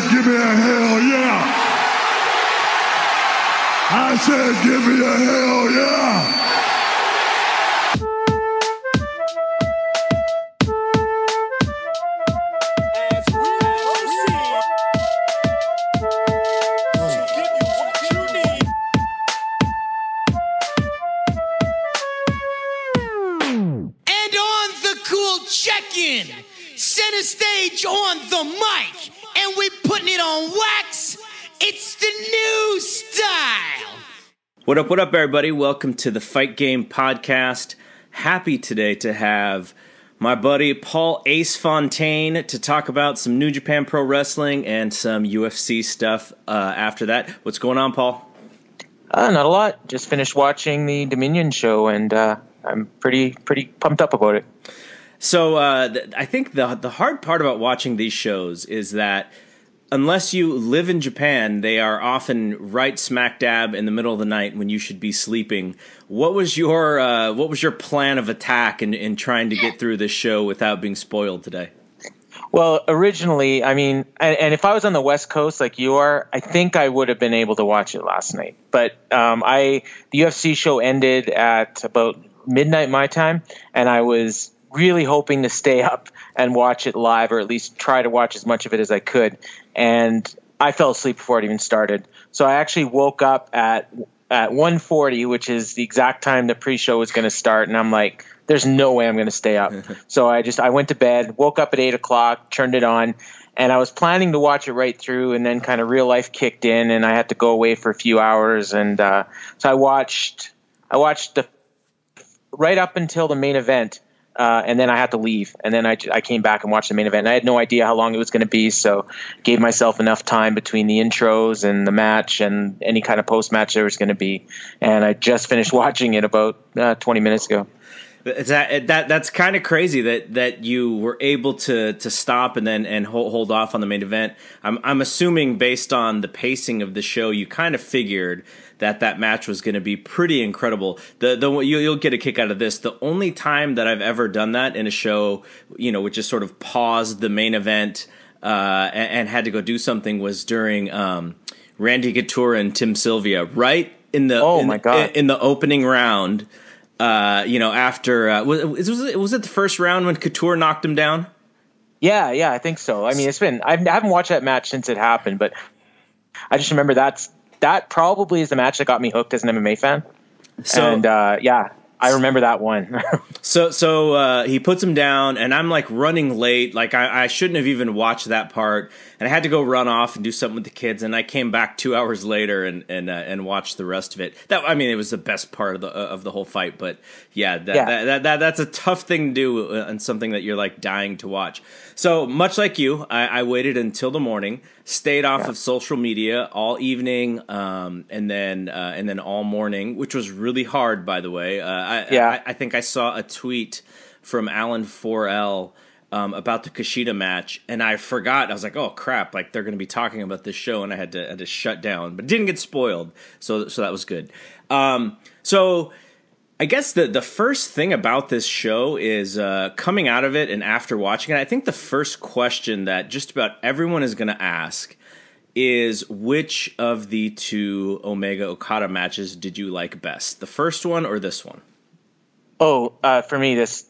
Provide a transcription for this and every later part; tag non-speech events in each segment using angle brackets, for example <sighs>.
Give me a hell yeah. I said, give me a hell yeah. What up, what up, everybody? Welcome to the Fight Game Podcast. Happy today to have my buddy Paul Ace Fontaine to talk about some New Japan Pro Wrestling and some UFC stuff uh, after that. What's going on, Paul? Uh, not a lot. Just finished watching the Dominion show, and uh, I'm pretty pretty pumped up about it. So uh, th- I think the the hard part about watching these shows is that unless you live in Japan, they are often right smack dab in the middle of the night when you should be sleeping. What was your uh, what was your plan of attack in, in trying to get through this show without being spoiled today? Well, originally, I mean, and, and if I was on the West Coast like you are, I think I would have been able to watch it last night. But um, I the UFC show ended at about midnight my time, and I was really hoping to stay <laughs> up and watch it live, or at least try to watch as much of it as I could. And I fell asleep before it even started. So I actually woke up at at 1:40, which is the exact time the pre-show was going to start, and I'm like, "There's no way I'm going to stay up." <laughs> so I just I went to bed, woke up at eight o'clock, turned it on, and I was planning to watch it right through, and then kind of real life kicked in, and I had to go away for a few hours, and uh, so I watched I watched the right up until the main event. Uh, and then I had to leave, and then I, I came back and watched the main event. And I had no idea how long it was going to be, so gave myself enough time between the intros and the match and any kind of post match there was going to be. And I just finished <laughs> watching it about uh, 20 minutes ago. That, that that's kind of crazy that that you were able to to stop and then and hold, hold off on the main event. I'm I'm assuming based on the pacing of the show, you kind of figured that that match was going to be pretty incredible. The the you, you'll get a kick out of this. The only time that I've ever done that in a show, you know, which is sort of paused the main event uh, and, and, had to go do something was during um, Randy Couture and Tim Sylvia, right in the oh in, my god in, in the opening round. Uh, you know, after uh, was, was it was it the first round when Couture knocked him down? Yeah, yeah, I think so. I mean, it's been I've, I haven't watched that match since it happened, but I just remember that's that probably is the match that got me hooked as an MMA fan. So and uh, yeah, I remember that one. <laughs> so so uh, he puts him down, and I'm like running late. Like I, I shouldn't have even watched that part, and I had to go run off and do something with the kids. And I came back two hours later and and uh, and watched the rest of it. That I mean, it was the best part of the uh, of the whole fight. But yeah, that, Yeah. That, that, that that's a tough thing to do, uh, and something that you're like dying to watch. So much like you, I, I waited until the morning, stayed off Yeah. of social media all evening, um, and then uh, and then all morning, which was really hard, by the way. Uh, I, Yeah. I, I think I saw a tweet from Alan 4L um, about the Kushida match, and I forgot. I was like, "Oh crap!" Like they're going to be talking about this show, and I had to had to shut down, but didn't get spoiled, so so that was good. Um, so I guess the the first thing about this show is uh, coming out of it and after watching it. I think the first question that just about everyone is going to ask is which of the two Omega Okada matches did you like best? The first one or this one? oh, uh, for me, this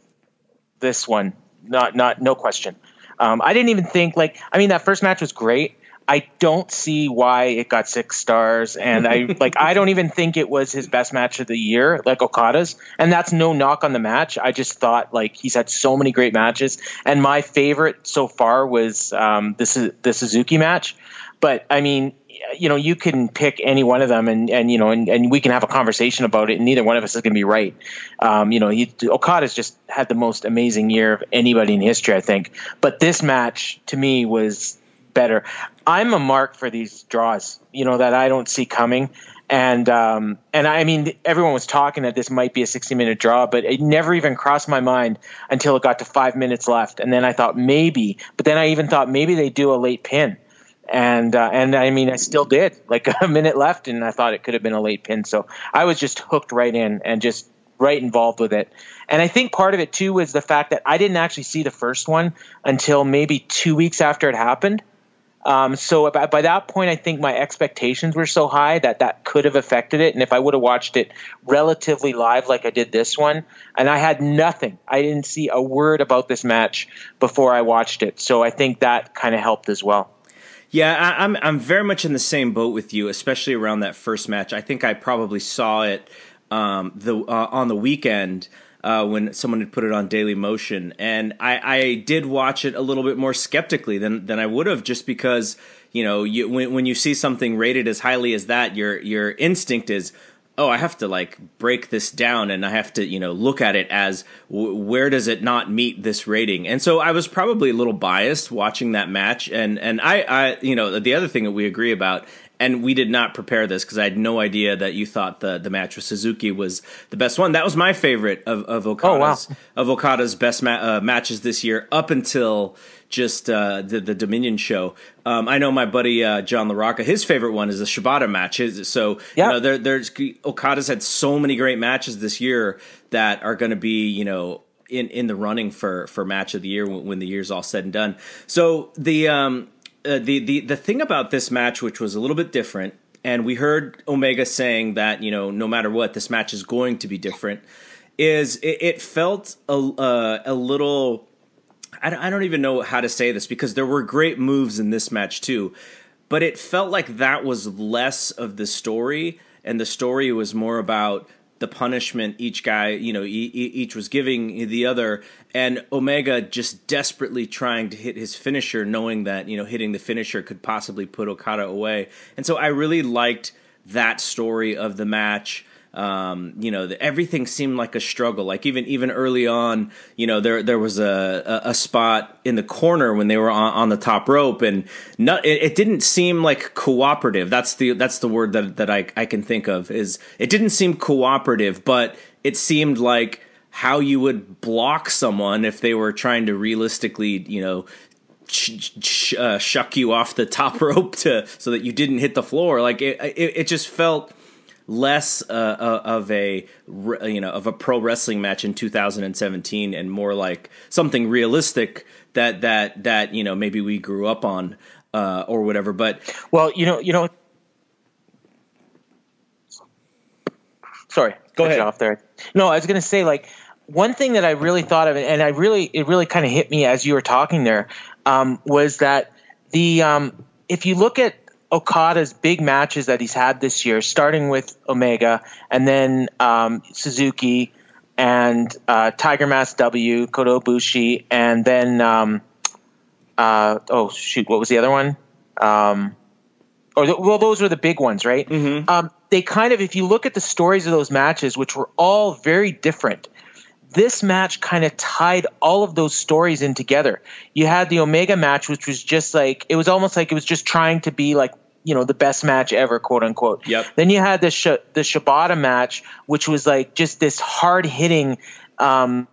this one, not not no question. Um, I didn't even think like I mean that first match was great. I don't see why it got six stars, and I <laughs> like I don't even think it was his best match of the year, like Okada's. And that's no knock on the match. I just thought like he's had so many great matches, and my favorite so far was um, this is the Suzuki match. But I mean, you know, you can pick any one of them, and and you know, and, and we can have a conversation about it. And neither one of us is going to be right. Um, you know, he, Okada's just had the most amazing year of anybody in history, I think. But this match to me was better. I'm a mark for these draws, you know, that I don't see coming. And um, and I mean, everyone was talking that this might be a 60 minute draw, but it never even crossed my mind until it got to five minutes left, and then I thought maybe, but then I even thought maybe they do a late pin, and uh, and I mean, I still did like <laughs> a minute left, and I thought it could have been a late pin, so I was just hooked right in and just right involved with it. And I think part of it too was the fact that I didn't actually see the first one until maybe two weeks after it happened. Um, so by, by that point, I think my expectations were so high that that could have affected it. And if I would have watched it relatively live like I did this one, and I had nothing, I didn't see a word about this match before I watched it. So I think that kind of helped as well. Yeah, I, I'm I'm very much in the same boat with you, especially around that first match. I think I probably saw it um, the uh, on the weekend uh, when someone had put it on Daily Motion, and I, I did watch it a little bit more skeptically than than I would have, just because you know you, when when you see something rated as highly as that, your your instinct is. Oh, I have to like break this down, and I have to, you know, look at it as w- where does it not meet this rating? And so I was probably a little biased watching that match, and and I, I, you know, the other thing that we agree about and we did not prepare this because I had no idea that you thought the the match with Suzuki was the best one. That was my favorite of of Okada's oh, wow. of Okada's best ma- uh, matches this year, up until just uh, the the Dominion show. Um, I know my buddy uh, John LaRocca, his favorite one is the Shibata match. His, so yep. you know, there, there's Okada's had so many great matches this year that are going to be you know in in the running for for match of the year when, when the year's all said and done. So the um, uh, the the the thing about this match, which was a little bit different, and we heard Omega saying that you know no matter what, this match is going to be different. Is it, it felt a uh, a little. I, don't even know how to say this because there were great moves in this match too, but it felt like that was less of the story, and the story was more about the punishment each guy, you know, each was giving the other, and Omega just desperately trying to hit his finisher, knowing that you know hitting the finisher could possibly put Okada away. And so I really liked that story of the match. Um, you know, the, everything seemed like a struggle. Like even even early on, you know, there there was a a, a spot in the corner when they were on, on the top rope, and not, it, it, didn't seem like cooperative. That's the that's the word that that I I can think of is it didn't seem cooperative, but it seemed like how you would block someone if they were trying to realistically, you know, uh, shuck you off the top <laughs> rope to so that you didn't hit the floor. Like it, it, it just felt less uh, uh of a you know of a pro wrestling match in 2017 and more like something realistic that that that you know maybe we grew up on uh, or whatever. But well, you know, you know. Sorry, go ahead. Off there. No, I was going to say like one thing that I really thought of, and I really it really kind of hit me as you were talking there, um, was that the um, if you look at Okada's big matches that he's had this year, starting with Omega and then um, Suzuki and uh, Tiger Mask W, Kota Ibushi, and then um, uh, oh shoot, what was the other one? Um, or the, well, those were the big ones, right? Mm-hmm. Um, they kind of, if you look at the stories of those matches, which were all very different, this match kind of tied all of those stories in together. You had the Omega match, which was just like it was almost like it was just trying to be like you know the best match ever, quote unquote. Yep. Then you had the Sh- the Shibata match, which was like just this hard hitting. Um,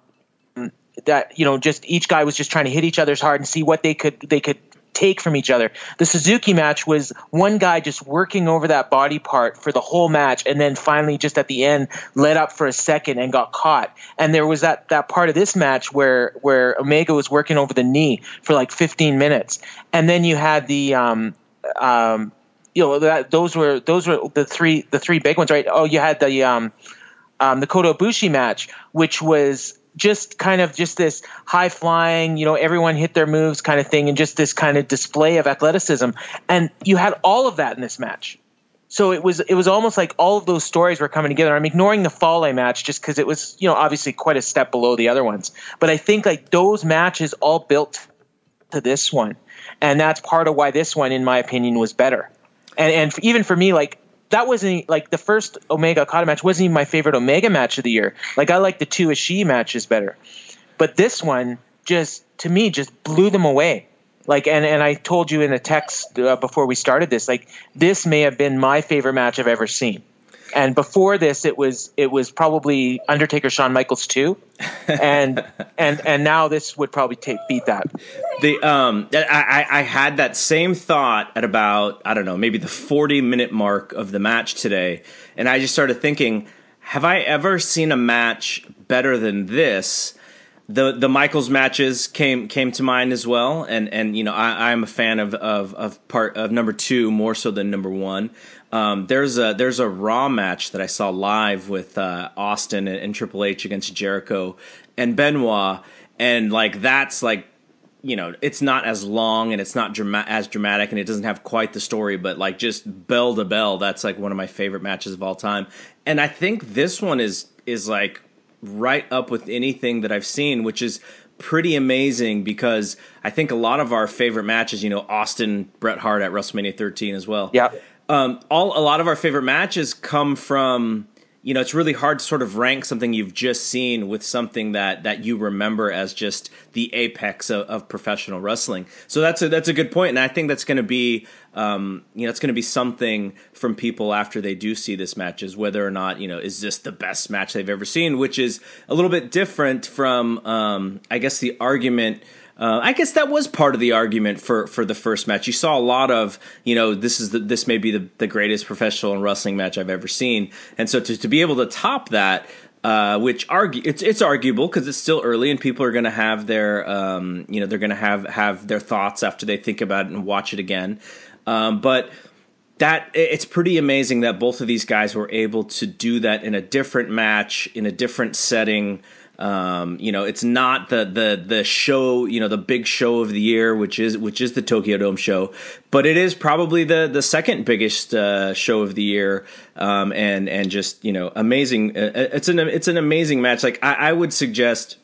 that you know, just each guy was just trying to hit each other's hard and see what they could they could take from each other. The Suzuki match was one guy just working over that body part for the whole match and then finally just at the end let up for a second and got caught. And there was that, that part of this match where, where Omega was working over the knee for like 15 minutes. And then you had the, um, um, you know, that, those were, those were the three, the three big ones, right? Oh, you had the, um, um, the Kota Ibushi match, which was just kind of just this high flying, you know, everyone hit their moves kind of thing, and just this kind of display of athleticism. And you had all of that in this match. So it was it was almost like all of those stories were coming together. I'm ignoring the Fale match just because it was you know obviously quite a step below the other ones. But I think like those matches all built to this one, and that's part of why this one, in my opinion, was better. And and even for me, like that wasn't like the first Omega Okada match wasn't even my favorite Omega match of the year. Like I like the two Ishii matches better, but this one just to me just blew them away. Like and and I told you in a text uh, before we started this, like this may have been my favorite match I've ever seen and before this it was it was probably Undertaker Shawn Michaels too, and <laughs> and and now this would probably take beat that. The um I I had that same thought at about I don't know maybe the forty minute mark of the match today, and I just started thinking, have I ever seen a match better than this? the the Michaels matches came came to mind as well, and and you know I I'm a fan of of of part of number two more so than number one. Um, there's a there's a Raw match that I saw live with uh, Austin and, and Triple H against Jericho and Benoit, and like that's like you know it's not as long and it's not drama- as dramatic and it doesn't have quite the story but like just bell to bell that's like one of my favorite matches of all time. And i think this one is is like right up with anything that i've seen which is pretty amazing because i think a lot of our favorite matches you know austin bret hart at wrestlemania 13 as well. Yeah. Um, all a lot of our favorite matches come from you know it's really hard to sort of rank something you've just seen with something that that you remember as just the apex of, of professional wrestling. So that's a that's a good point, and I think that's going to be um, you know it's going to be something from people after they do see this match is whether or not you know is this the best match they've ever seen, which is a little bit different from um, I guess the argument. Uh, I guess that was part of the argument for, for the first match. You saw a lot of, you know, this is the, this may be the, the greatest professional and wrestling match I've ever seen, and so to, to be able to top that, uh, which argue it's it's arguable because it's still early and people are going to have their, um, you know, they're going to have have their thoughts after they think about it and watch it again, um, but that it's pretty amazing that both of these guys were able to do that in a different match in a different setting. Um, you know, it's not the the the show, you know, the big show of the year, which is which is the Tokyo Dome show, but it is probably the the second biggest uh, show of the year, um, and and just you know, amazing. Uh, it's an it's an amazing match. Like I, I would suggest,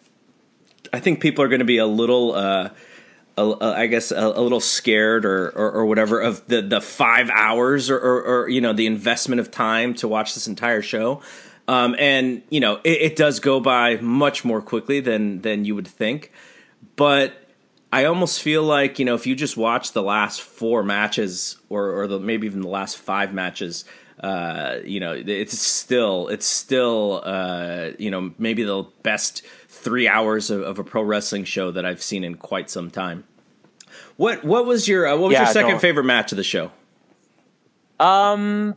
I think people are going to be a little. Uh, I guess a, a, little scared or, or, or whatever of the the five hours or, or, or you know the investment of time to watch this entire show. Um, and you know it, it, does go by much more quickly than than you would think, but I almost feel like you know if you just watch the last four matches or or the, maybe even the last five matches, uh, you know it's still it's still uh, you know maybe the best three hours of, of, a pro wrestling show that I've seen in quite some time. What what was your uh, what was Yeah, your second favorite match of the show? Um,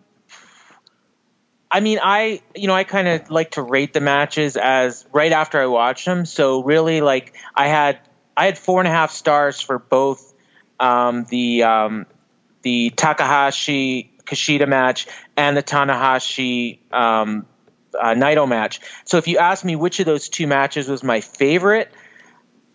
I mean, I you know I kind of like to rate the matches as right after I watch them. So really, like I had I had four and a half stars for both um, the um, the Takahashi Kushida match and the Tanahashi um, uh, Naito match. So if you ask me which of those two matches was my favorite,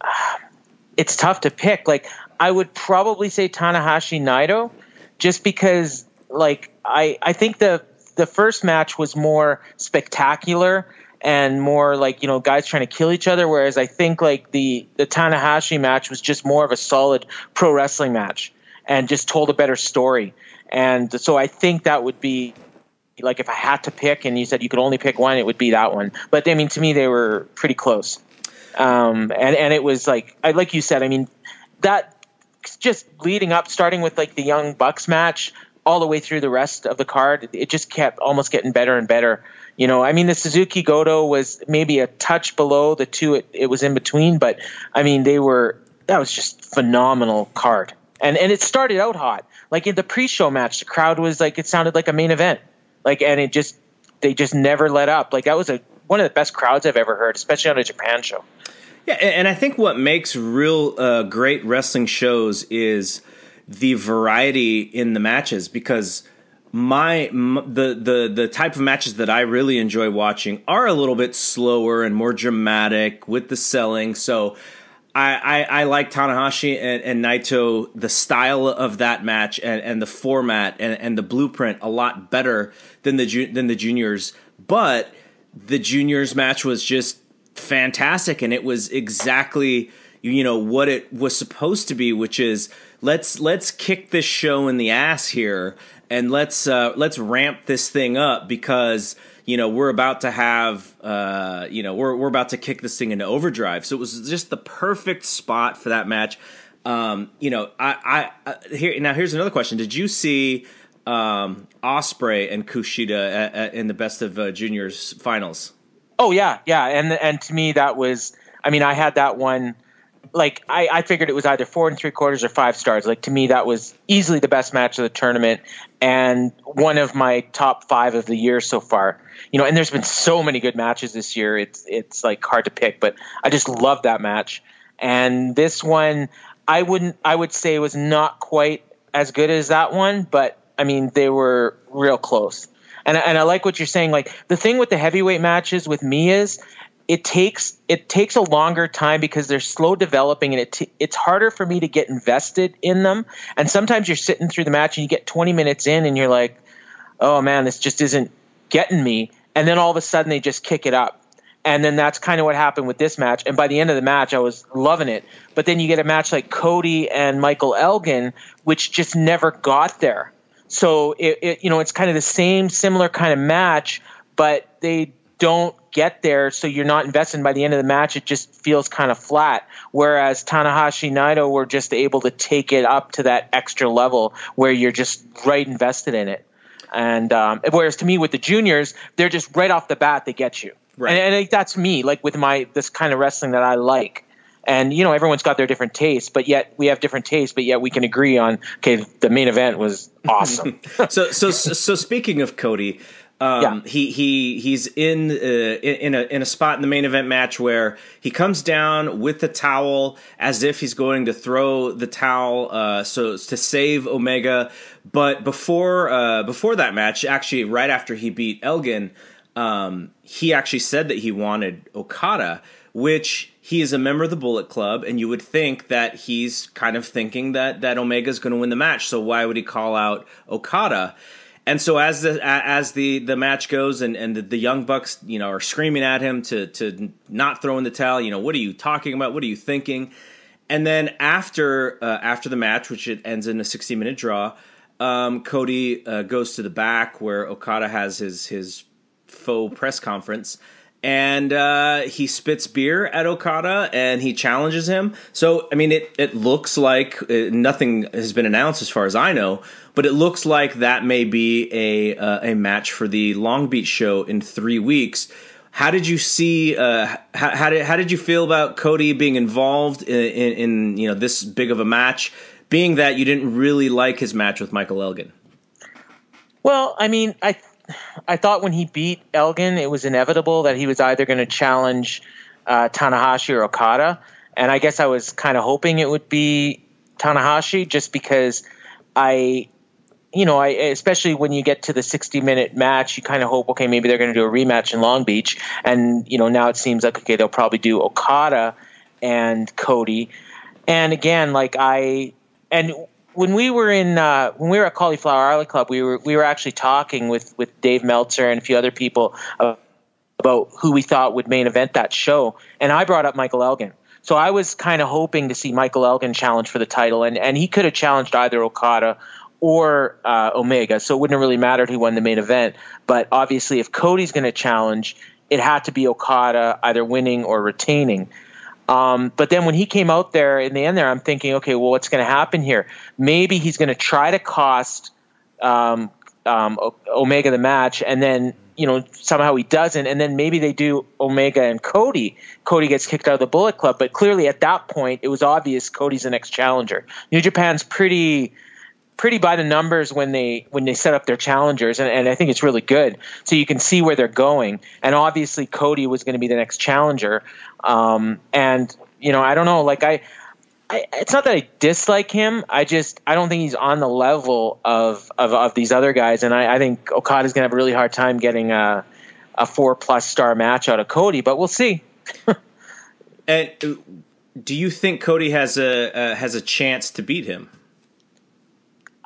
<sighs> it's tough to pick. Like I would probably say Tanahashi Naito, just because like I I think the the first match was more spectacular and more like you know guys trying to kill each other, whereas I think like the the Tanahashi match was just more of a solid pro wrestling match and just told a better story. And so I think that would be like if I had to pick, and you said you could only pick one, it would be that one. But I mean, to me, they were pretty close. Um, and and it was like I like you said. I mean, that just leading up, starting with like the Young Bucks match, all the way through the rest of the card, it just kept almost getting better and better. You know, I mean, the Suzuki Goto was maybe a touch below the two it, it was in between, but I mean, they were that was just phenomenal card. And and it started out hot. Like in the pre-show match, the crowd was like it sounded like a main event. Like and it just they just never let up. Like that was a one of the best crowds I've ever heard, especially on a Japan show. Yeah, and I think what makes real uh, great wrestling shows is the variety in the matches because my the the the type of matches that I really enjoy watching are a little bit slower and more dramatic with the selling. So I, I, I like Tanahashi and, and Naito, the style of that match and, and the format and, and the blueprint a lot better than the than the juniors. But the juniors match was just fantastic, and it was exactly you know what it was supposed to be, which is let's let's kick this show in the ass here and let's uh, let's ramp this thing up because you know we're about to have uh, you know we're we're about to kick this thing into overdrive. So it was just the perfect spot for that match. Um, you know, I, I, I here now here's another question: Did you see um, Ospreay and Kushida at, at, in the best of uh, juniors finals? Oh yeah, yeah, and and to me that was, I mean, I had that one like I, I figured it was either four and three quarters or five stars. Like to me, that was easily the best match of the tournament and one of my top five of the year so far. You know, and there's been so many good matches this year. It's it's like hard to pick, but I just love that match. And this one, I wouldn't. I would say was not quite as good as that one, but I mean they were real close. And and I like what you're saying. Like the thing with the heavyweight matches with me is it takes it takes a longer time because they're slow developing and it t- it's harder for me to get invested in them. And sometimes you're sitting through the match and you get 20 minutes in and you're like oh man this just isn't getting me. And then all of a sudden they just kick it up. And then that's kind of what happened with this match. And by the end of the match I was loving it. But then you get a match like Cody and Michael Elgin which just never got there. So it, it you know it's kind of the same similar kind of match but they don't get there, so you're not invested. By the end of the match, it just feels kind of flat. Whereas Tanahashi Naito were just able to take it up to that extra level where you're just right invested in it. And um, whereas to me with the juniors, they're just right off the bat they get you. Right. And, and that's me, like with my this kind of wrestling that I like. And you know, everyone's got their different tastes, but yet we have different tastes, but yet we can agree on okay, the main event was awesome. <laughs> so so so speaking of Cody, um, yeah. he he he's in uh, in a in a spot in the main event match where he comes down with the towel as if he's going to throw the towel uh, so to save Omega, but before uh, before that match, actually right after he beat Elgin, um, he actually said that he wanted Okada, which he is a member of the Bullet Club, and you would think that he's kind of thinking that that Omega is going to win the match. So why would he call out Okada? And so as the as the the match goes and and the, the, young bucks you know are screaming at him to to not throw in the towel, you know what are you talking about? What are you thinking? And then after uh, after the match, which it ends in a 60 minute draw, um, Cody uh, goes to the back where Okada has his his faux press conference and uh, he spits beer at Okada and he challenges him. So, I mean, it, it looks like uh, nothing has been announced as far as I know, but it looks like that may be a uh, a match for the Long Beach show in three weeks. How did you see? Uh, how, how, did how did you feel about Cody being involved in, in, in you know this big of a match? Being that you didn't really like his match with Michael Elgin. Well, I mean, I I thought when he beat Elgin, it was inevitable that he was either going to challenge uh, Tanahashi or Okada, and I guess I was kind of hoping it would be Tanahashi, just because I, you know, I especially when you get to the sixty-minute match, you kind of hope, okay, maybe they're going to do a rematch in Long Beach, and you know, now it seems like okay, they'll probably do Okada and Cody, and again, like I and when we were in uh, when we were at Cauliflower Alley Club, we were we were actually talking with with Dave Meltzer and a few other people about who we thought would main event that show, and I brought up Michael Elgin. So I was kind of hoping to see Michael Elgin challenge for the title, and and he could have challenged either Okada or uh, Omega, so it wouldn't have really mattered who won the main event. But obviously, if Cody's going to challenge, it had to be Okada either winning or retaining. Um, but then when he came out there in the end there, I'm thinking, okay, well, what's going to happen here? Maybe he's going to try to cost um, um, Omega the match, and then you know somehow he doesn't, and then maybe they do Omega and Cody. Cody gets kicked out of the Bullet Club, but clearly at that point it was obvious Cody's the next challenger. New Japan's pretty pretty by the numbers when they when they set up their challengers, and, and I think it's really good. So you can see where they're going, and obviously Cody was going to be the next challenger. Um, and you know, I don't know, like I, I, it's not that I dislike him. I just I don't think he's on the level of of, of these other guys, and I, I think Okada's going to have a really hard time getting a a four plus star match out of Cody, but we'll see. <laughs> and do you think Cody has a uh, has a chance to beat him?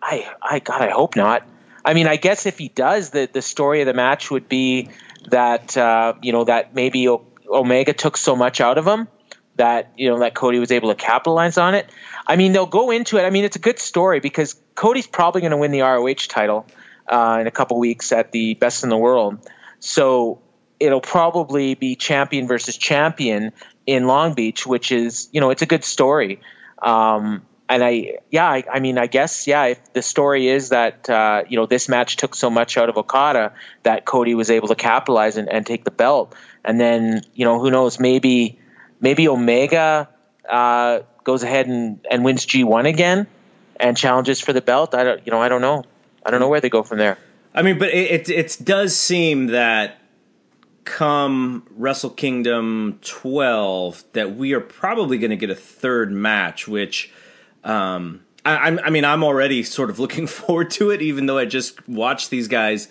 I, I, God, I hope not. I mean, I guess if he does, the the story of the match would be that uh, you know that maybe o- Omega took so much out of him that you know that Cody was able to capitalize on it. I mean, they'll go into it. I mean, it's a good story because Cody's probably going to win the ROH title uh, in a couple weeks at the Best in the World. So it'll probably be champion versus champion in Long Beach, which is you know it's a good story. Um, and I, yeah, I, I, mean, I guess, yeah, if the story is that, uh, you know, this match took so much out of Okada that Cody was able to capitalize and, and take the belt. And then, you know, who knows, maybe, maybe Omega uh, goes ahead and, and wins G1 again and challenges for the belt. I don't, you know, I don't know. I don't know where they go from there. I mean, but it, it, it does seem that come Wrestle Kingdom 12 that we are probably going to get a third match, which um, I, I, mean, I'm already sort of looking <laughs> forward to it, even though I just watched these guys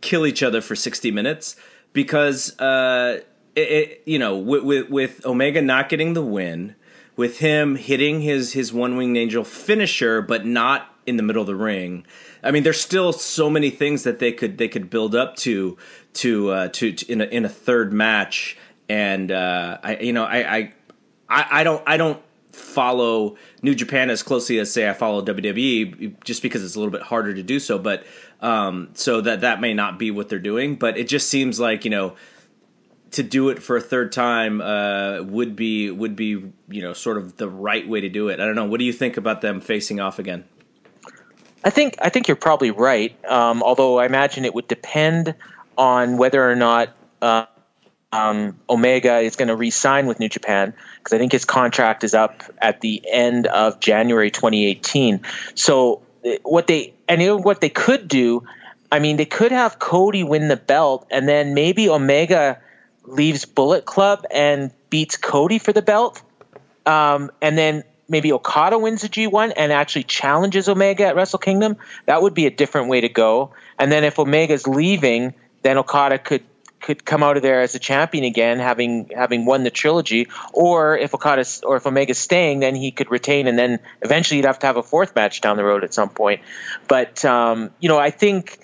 kill each other for 60 minutes because, uh, it, it, you know, with, with, with Omega not getting the win, with him hitting his his one winged angel finisher, but not in the middle of the ring. I mean, there's still so many things that they could they could build up to to uh, to, to in a in a third match, and uh, I you know I, I I don't I don't follow New Japan as closely as say I follow WWE just because it's a little bit harder to do so, but um, so that that may not be what they're doing, but it just seems like you know to do it for a third time uh, would be would be you know sort of the right way to do it. I don't know. What do you think about them facing off again? I think I think you're probably right. Um, although I imagine it would depend on whether or not uh, um, Omega is going to re-sign with New Japan because I think his contract is up at the end of January 2018. So uh, what they and what they could do, I mean, they could have Cody win the belt and then maybe Omega leaves Bullet Club and beats Cody for the belt, um, and then maybe Okada wins the G1 and actually challenges Omega at Wrestle Kingdom, that would be a different way to go. And then if Omega's leaving, then Okada could could come out of there as a champion again, having having won the trilogy. Or if Okada or if Omega's staying, then he could retain, and then eventually you'd have to have a fourth match down the road at some point. But um, you know, I think,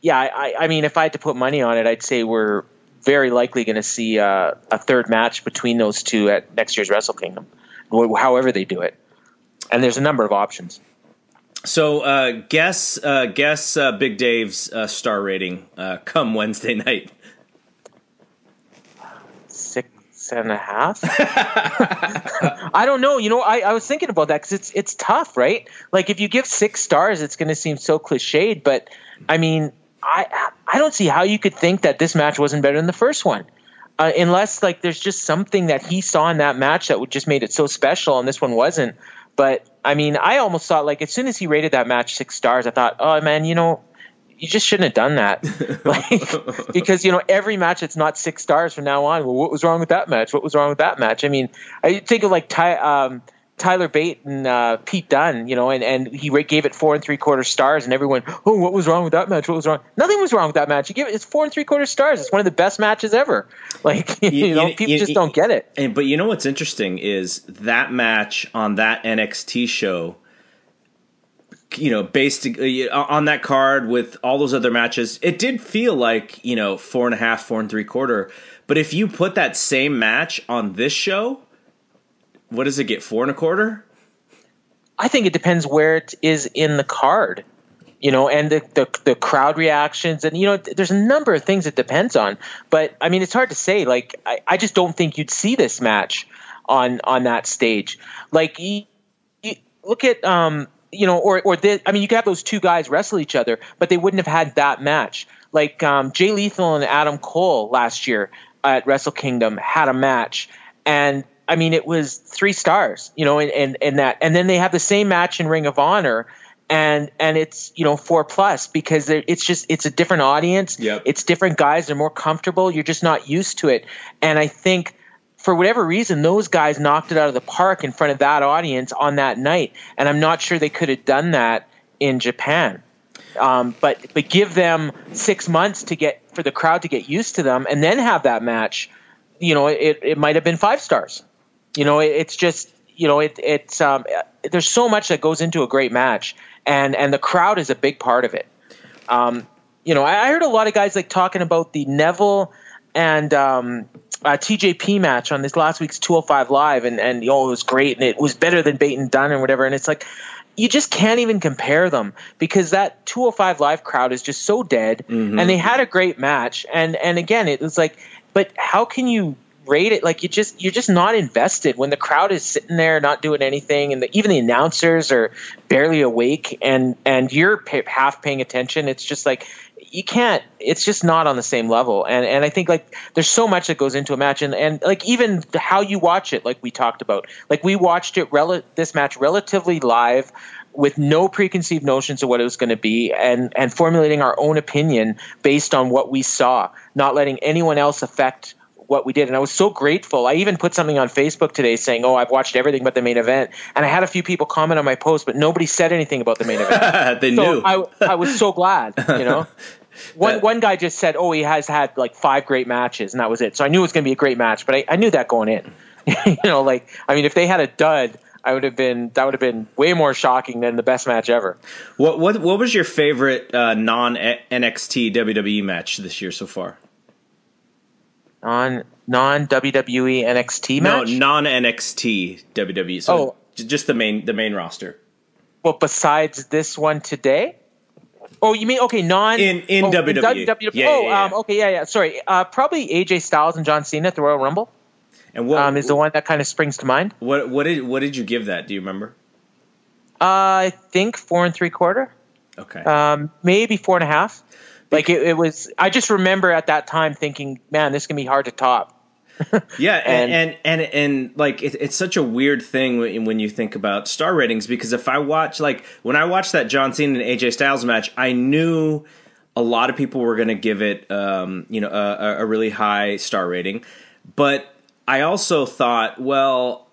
yeah, I, I mean, if I had to put money on it, I'd say we're very likely going to see uh, a third match between those two at next year's Wrestle Kingdom, however they do it. And there's a number of options. So uh, guess uh, guess uh, Big Dave's uh, star rating uh, come Wednesday <laughs> night. Six and a half. <laughs> <laughs> I don't know. You know, I, I was thinking about that because it's it's tough, right? Like if you give six stars, it's going to seem so cliched, but I mean, I I don't see how you could think that this match wasn't better than the first one. Uh, unless like there's just something that he saw in that match that would just made it so special and this one wasn't but i mean i almost thought like as soon as he rated that match six stars i thought oh man you know you just shouldn't have done that <laughs> like because you know every match it's not six stars from now on well what was wrong with that match what was wrong with that match i mean i think of like ty um, Tyler Bate and uh, Pete Dunne, you know, and, and he gave it four and three quarter stars, and everyone, oh, what was wrong with that match? What was wrong? Nothing was wrong with that match. You give it, it's four and three quarter stars. It's one of the best matches ever. <laughs> Like, you, you know, you, people you, just don't get it. And, but you know what's interesting is that match on that NXT show, you know, based uh, on that card with all those other matches, it did feel like, you know, four and a half, four and three quarter. But if you put that same match on this show, what does it get? Four and a quarter? I think it depends where it is in the card, you know, and the, the, the crowd reactions, and you know, there's a number of things it depends on. But I mean, it's hard to say. Like, I, I just don't think you'd see this match on on that stage. Like, you, you look at um, you know, or or this, I mean, you could have those two guys wrestle each other, but they wouldn't have had that match. Like um, Jay Lethal and Adam Cole last year at Wrestle Kingdom had a match, and I mean, it was three stars, you know, and, and, and that, and then they have the same match in Ring of Honor and, and it's, you know, four plus because it's just, it's a different audience. Yep. It's different guys. They're more comfortable. You're just not used to it. And I think for whatever reason, those guys knocked it out of the park in front of that audience on that night. And I'm not sure they could have done that in Japan. Um, but, but give them six months to get, for the crowd to get used to them and then have that match, you know, it, it might have been five stars. You know, it, it's just you know it it's um, there's so much that goes into a great match, and and the crowd is a big part of it. Um, you know, I, I heard a lot of guys like talking about the Neville and um, uh, TJP match on this last week's 205 Live, and and oh, it was great, and it was better than Bate and Dunne and whatever. And it's like you just can't even compare them because that 205 Live crowd is just so dead, mm-hmm. and they had a great match. And and again, it was like, but how can you rate it like you just you're just not invested when the crowd is sitting there not doing anything and the, even the announcers are barely awake and and you're pay, half paying attention it's just like you can't. It's just not on the same level. And and I think like there's so much that goes into a match, and and like even how you watch it, like we talked about, like we watched it rel- this match relatively live with no preconceived notions of what it was going to be and and formulating our own opinion based on what we saw not letting anyone else affect what we did and i was so grateful i even put something on facebook today saying oh i've watched everything but the main event and i had a few people comment on my post but nobody said anything about the main event <laughs> they so knew. I, I was so glad you know <laughs> one, That- one guy just said oh he has had like five great matches and that was it so i knew it was going to be a great match but I, I knew that going in <laughs> you know like i mean if they had a dud I would have been that would have been way more shocking than the best match ever. What what what was your favorite uh, non NXT WWE match this year so far? On non WWE NXT match. No, non NXT WWE. So Oh. just the main the main roster. well, besides this one today. Oh, you mean okay? Non In- in oh, WWE. WWE. Yeah, oh, yeah, yeah. Um, okay, yeah, yeah. Sorry, uh, probably AJ Styles and John Cena at the Royal Rumble And what um, is the one that kind of springs to mind. what what did what did you give that? Do you remember? Uh, I think four and three quarter, Okay. um, maybe four and a half. Like it, it was. I just remember at that time thinking, "Man, this can be hard to top." <laughs> Yeah, and And- and and, like it, it's such a weird thing when, when you think about star ratings because if I watch like when I watched that John Cena and AJ Styles match, I knew a lot of people were going to give it um, you know a, a really high star rating, but I also thought, well,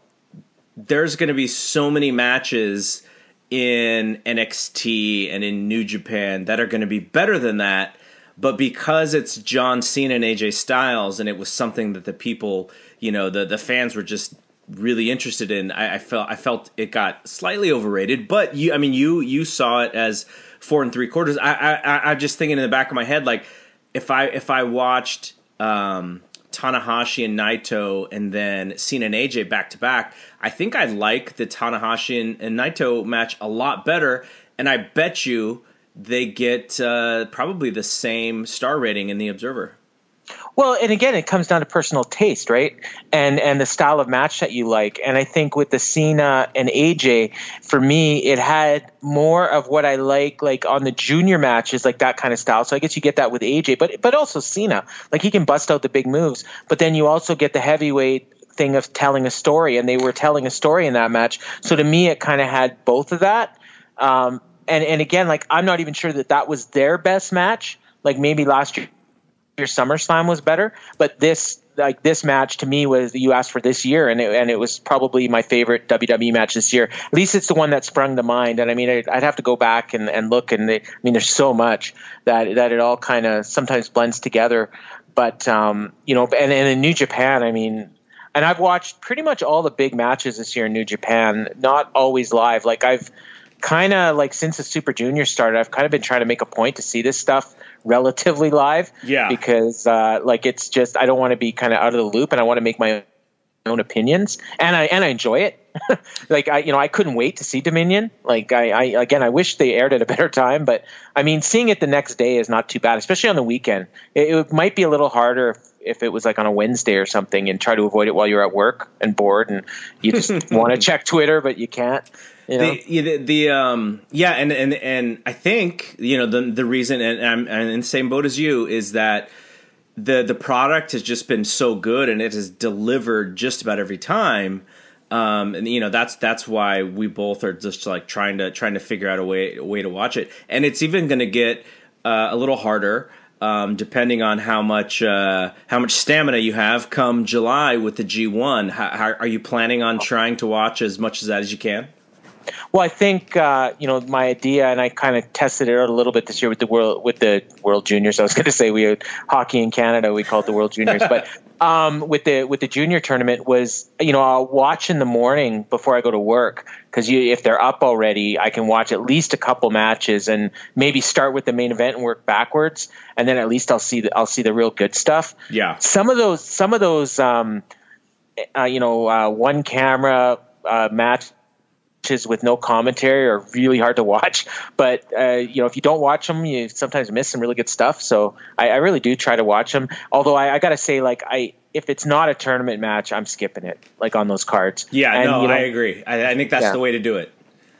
there's going to be so many matches in NXT and in New Japan that are going to be better than that. But because it's John Cena and AJ Styles, and it was something that the people, you know, the the fans were just really interested in, I, I felt I felt it got slightly overrated. But you, I mean, you you saw it as four and three quarters. I, I I- just thinking in the back of my head, like if I if I watched um, Tanahashi and Naito and then Cena and AJ back to back, I think I like the Tanahashi and, and Naito match a lot better. And I bet you they get uh, probably the same star rating in the Observer. Well, and again, it comes down to personal taste, right? And and the style of match that you like. And I think with the Cena and AJ, for me, it had more of what I like, like on the junior matches, like that kind of style. So I guess you get that with AJ, but but also Cena, like he can bust out the big moves. But then you also get the heavyweight thing of telling a story, and they were telling a story in that match. So to me, it kind of had both of that. Um, and and again, like I'm not even sure that that was their best match. Like maybe last year year SummerSlam was better, but this like this match to me was you asked for this year, and it, and it was probably my favorite WWE match this year. At least it's the one that sprung to mind. And I mean, I'd, I'd have to go back and, and look, and I mean, there's so much that that it all kind of sometimes blends together. But um, you know, and, and in New Japan, I mean. And I've watched pretty much all the big matches this year in New Japan, not always live. Like I've kind of like since the Super Junior started, I've kind of been trying to make a point to see this stuff relatively live. Yeah. Because uh, like it's just I don't want to be kind of out of the loop, and I want to make my own opinions, and I and I enjoy it. <laughs> like I, you know, I couldn't wait to see Dominion. Like I, I, again, I wish they aired at a better time, but I mean, seeing it the next day is not too bad, especially on the weekend. It, it might be a little harder if, if it was like on a Wednesday or something, and try to avoid it while you're at work and bored, and you just <laughs> want to check Twitter, but you can't. You know? The, yeah, the, the um yeah and and and I think you know the the reason and I'm, I'm in the same boat as you is that the the product has just been so good and it has delivered just about every time. Um and you know that's that's why we both are just like trying to trying to figure out a way a way to watch it. And it's even going to get uh, a little harder um, depending on how much uh, how much stamina you have come July with the G1 how, how, are you planning on trying to watch as much of that as you can Well, I think uh, you know my idea, and I kind of tested it out a little bit this year with the world with the World Juniors. I was <laughs> going to say we had hockey in Canada, we call it the World Juniors, but <laughs> um, with the with the junior tournament was you know I'll watch in the morning before I go to work because if they're up already, I can watch at least a couple matches and maybe start with the main event and work backwards, and then at least I'll see the, I'll see the real good stuff. Yeah. some of those some of those um, uh, you know uh, one camera uh, match matches with no commentary are really hard to watch. <laughs> But uh, you know, if you don't watch them, you sometimes miss some really good stuff. So I, I really do try to watch them. Although I, I got to say, like I, if it's not a tournament match, I'm skipping it. Like on those cards. Yeah, And, no, you know, I agree. I, I think that's Yeah. the way to do it.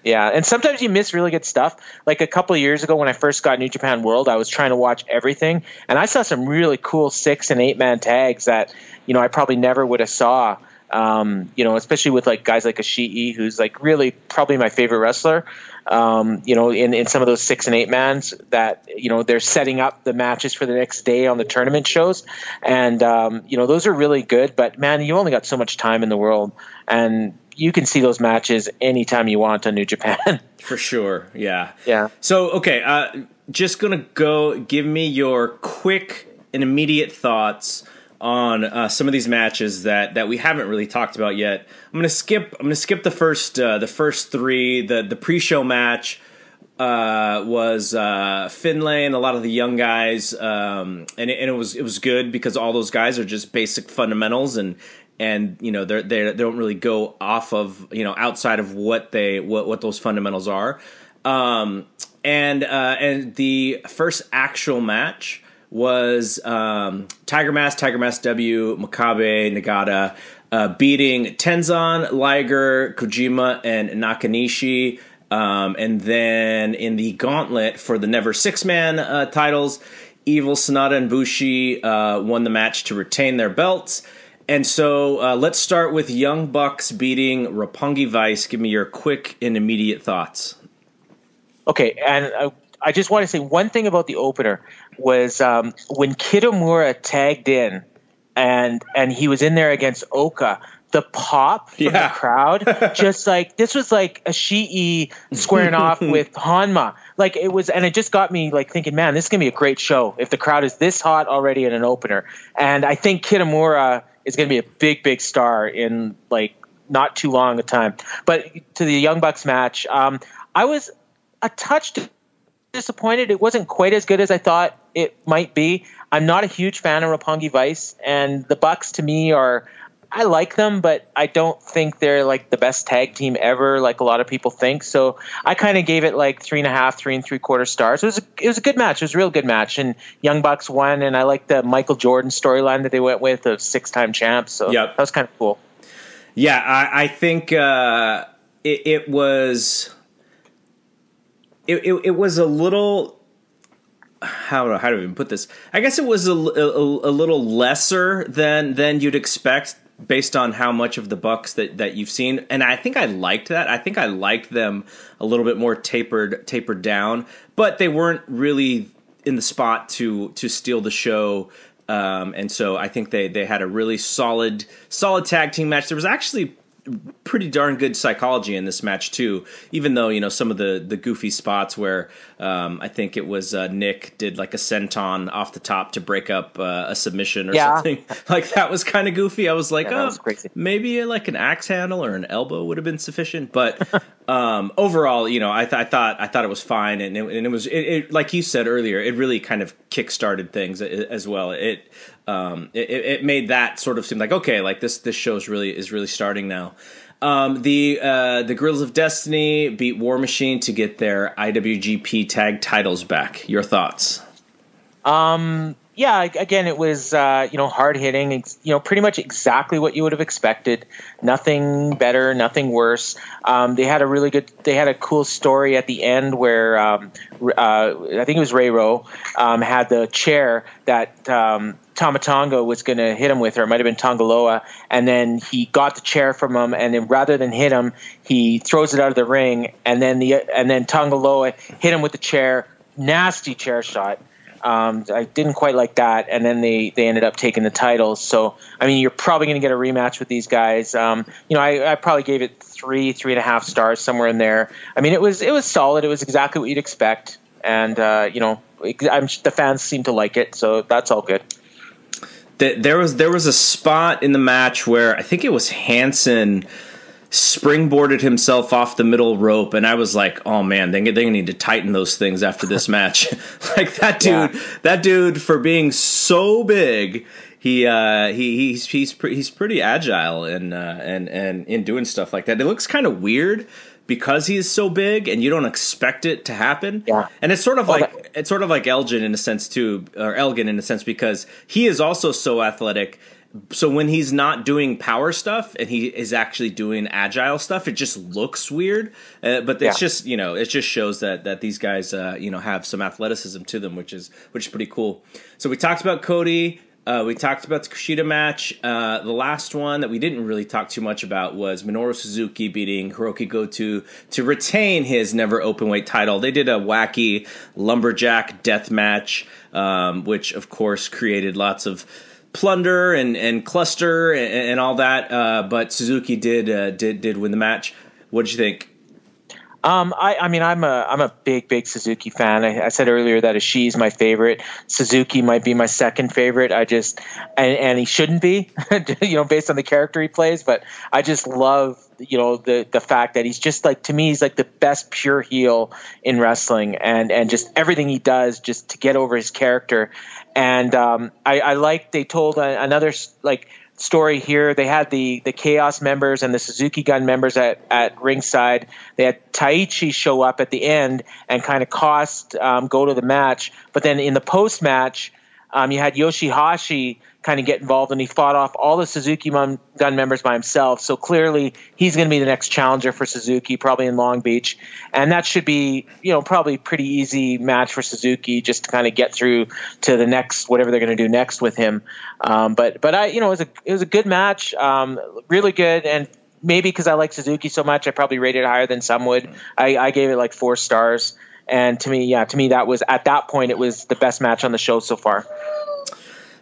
Yeah, and sometimes you miss really good stuff. Like a couple of years ago when I first got New Japan World, I was trying to watch everything, and I saw some really cool six and eight man tags that you know I probably never would have saw. Um, you know, especially with like guys like Ishii, who's like really probably my favorite wrestler. Um, you know, in, in some of those six and eight mans that you know they're setting up the matches for the next day on the tournament shows, and um, you know those are really good. But man, you only got so much time in the world, and you can see those matches anytime you want on New Japan. <laughs> For sure, yeah, yeah. So okay, uh, just gonna go. Give me your quick and immediate thoughts on uh, some of these matches that that we haven't really talked about yet. I'm gonna skip. I'm gonna skip the first uh, the first three. The the pre-show match uh, was uh, Finlay and a lot of the young guys, um, and it, and it was it was good because all those guys are just basic fundamentals and and you know they they don't really go off of you know outside of what they what what those fundamentals are. Um, and uh, and the first actual match was um, Tiger Mask, Tiger Mask W, Makabe, Nagata, uh, beating Tenzan, Liger, Kojima, and Nakanishi. Um, and then in the gauntlet for the Never Six Man uh, titles, Evil, Sanada, and Bushi uh, won the match to retain their belts. And so uh, let's start with Young Bucks beating Roppongi Vice. Give me your quick and immediate thoughts. Okay, and uh, I just want to say one thing about the opener was um, when Kitamura tagged in, and and he was in there against Oka. The pop from Yeah. the crowd, <laughs> just like this was like a Shii squaring off <laughs> with Hanma. Like it was, and it just got me like thinking, man, this is gonna be a great show if the crowd is this hot already in an opener. And I think Kitamura is gonna be a big, big star in like not too long a time. But to the Young Bucks match, um, I was a touch disappointed. It wasn't quite as good as I thought it might be. I'm not a huge fan of Roppongi Vice, and the Bucks to me are. I like them, but I don't think they're like the best tag team ever, like a lot of people think. So I kind of gave it like three and a half, three and three quarter stars. It was a, it was a good match. It was a real good match, and Young Bucks won. And I like the Michael Jordan storyline that they went with of six time champs. So Yep. that was kind of cool. Yeah, I, I think uh, it, it was. It, it, it was a little. How do how I even put this? I guess it was a, a, a little lesser than than you'd expect based on how much of the Bucks that, that you've seen, and I think I liked that. I think I liked them a little bit more tapered tapered down, but they weren't really in the spot to to steal the show. Um, and so I think they they had a really solid solid tag team match. There was actually pretty darn good psychology in this match too. Even though you know some of the the goofy spots where um, I think it was uh, Nick did like a senton off the top to break up uh, a submission or Yeah. something <laughs> like that was kind of goofy. I was like, Yeah, oh, was maybe like an axe handle or an elbow would have been sufficient. But <laughs> um, overall, you know, I, th- I thought I thought it was fine, and it, and it was it, it, like you said earlier, it really kind of kick-started things as well. It um, it, it made that sort of seem like okay, like this this show's really is really starting now. Um, the uh, the Guerrillas of Destiny beat War Machine to get their IWGP Tag titles back. Your thoughts? Um, yeah, again, it was uh, you know hard hitting. Ex- you know, pretty much exactly what you would have expected. Nothing better, nothing worse. Um, they had a really good. They had a cool story at the end where um, uh, I think it was Ray Rowe um, had the chair that. Tama Tonga was going to hit him with, or it might have been Tanga Loa, and then he got the chair from him, and then rather than hit him, he throws it out of the ring, and then the and then Tanga Loa hit him with the chair, nasty chair shot. Um, I didn't quite like that, and then they, they ended up taking the titles. So I mean, you're probably going to get a rematch with these guys. Um, you know, I, I probably gave it three, three and a half stars somewhere in there. I mean, it was it was solid. It was exactly what you'd expect, and uh, you know, I'm, the fans seem to like it, so that's all good. Th- there was there was a spot in the match where I think it was Hanson springboarded himself off the middle rope, and I was like, "Oh man, they they need to tighten those things after this <laughs> match." <laughs> like that dude, Yeah. that dude for being so big. He uh, he he's he's pre- he's pretty agile and uh, and and in doing stuff like that. It looks kind of weird because he is so big and you don't expect it to happen. Yeah. And it's sort of like it's sort of like Elgin in a sense too, or Elgin in a sense because he is also so athletic so when he's not doing power stuff and he is actually doing agile stuff, it just looks weird. Uh, but it's Yeah. just you know it just shows that that these guys uh, you know have some athleticism to them, which is which is pretty cool. So we talked about Cody. Uh, we talked about the Kushida match. Uh, the last one that we didn't really talk too much about was Minoru Suzuki beating Hiroki Goto to retain his never openweight title. They did a wacky lumberjack death match, um, which of course created lots of plunder and, and cluster and, and all that. Uh, but Suzuki did uh, did did win the match. What did you think? Um, I, I mean, I'm a I'm a big big Suzuki fan. I, I said earlier that Ishii's my favorite. Suzuki might be my second favorite. I just and, and he shouldn't be, <laughs> you know, based on the character he plays. But I just love you know the the fact that he's just like to me he's like the best pure heel in wrestling, and and just everything he does just to get over his character. And um, I, I like they told another like story here. They had the the Chaos members and the Suzuki Gun members at, at ringside. They had Taichi show up at the end and kind of cost um, Goto the match. But then in the post match, um, you had Yoshihashi kind of get involved and he fought off all the Suzuki Gun members by himself. So clearly he's going to be the next challenger for Suzuki, probably in Long Beach, and that should be you know probably pretty easy match for Suzuki just to kind of get through to the next whatever they're going to do next with him. Um, but but I you know it was a it was a good match, um, really good and. Maybe because I like Suzuki so much, I probably rated it higher than some would. I, I gave it like four stars, and to me, yeah, to me that was at that point it was the best match on the show so far.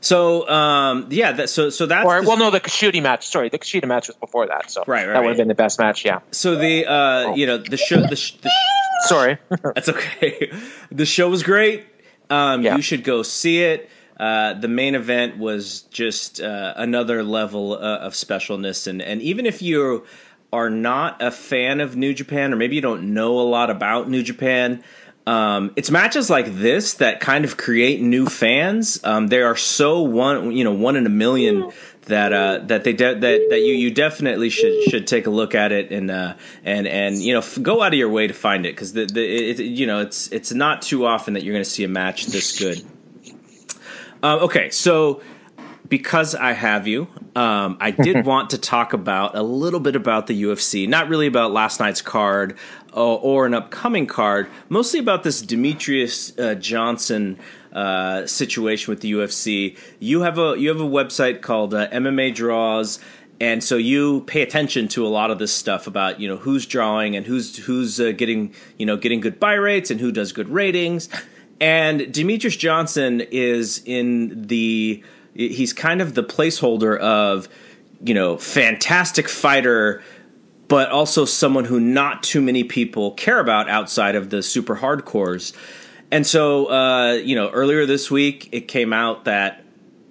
So um, yeah, that, so so that's Or the- well, no, the Kushida match. Sorry, the Kushida match was before that, so Right, right, that would have been the best match. Yeah. so the uh, you know the show the, sh- the sh- Sorry. <laughs> <laughs> That's okay. The show was great. Um, Yeah. You should go see it. Uh, the main event was just uh, another level uh, of specialness, and and even if you are not a fan of New Japan, or maybe you don't know a lot about New Japan. Um, it's matches like this that kind of create new fans. Um, they are so one, you know, one in a million that uh, that they de- that that you you definitely should should take a look at it and uh, and and you know f- go out of your way to find it because the, the it, you know it's it's not too often that you're going to see a match this good. Uh, okay, so because I have you, um, I did <laughs> want to talk about a little bit about the UFC. Not really about last night's card uh, or an upcoming card, mostly about this Demetrious uh, Johnson uh, situation with the UFC. You have a you have a website called uh, MMA Draws. And so you pay attention to a lot of this stuff about you know who's drawing and who's who's uh, getting you know getting good buy rates and who does good ratings. And Demetrious Johnson is in the he's kind of the placeholder of you know fantastic fighter but also someone who not too many people care about outside of the super hardcores and so uh, you know earlier this week it came out that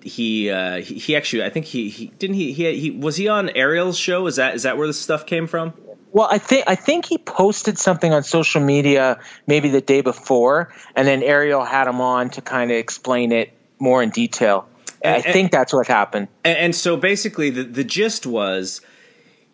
he uh, he, he actually I think he, he didn't he, he he was he on Ariel's show is that is that where this stuff came from Well, I think I think he posted something on social media maybe the day before, and then Ariel had him on to kind of explain it more in detail. And I And- think that's what happened. And, and so basically, the, the gist was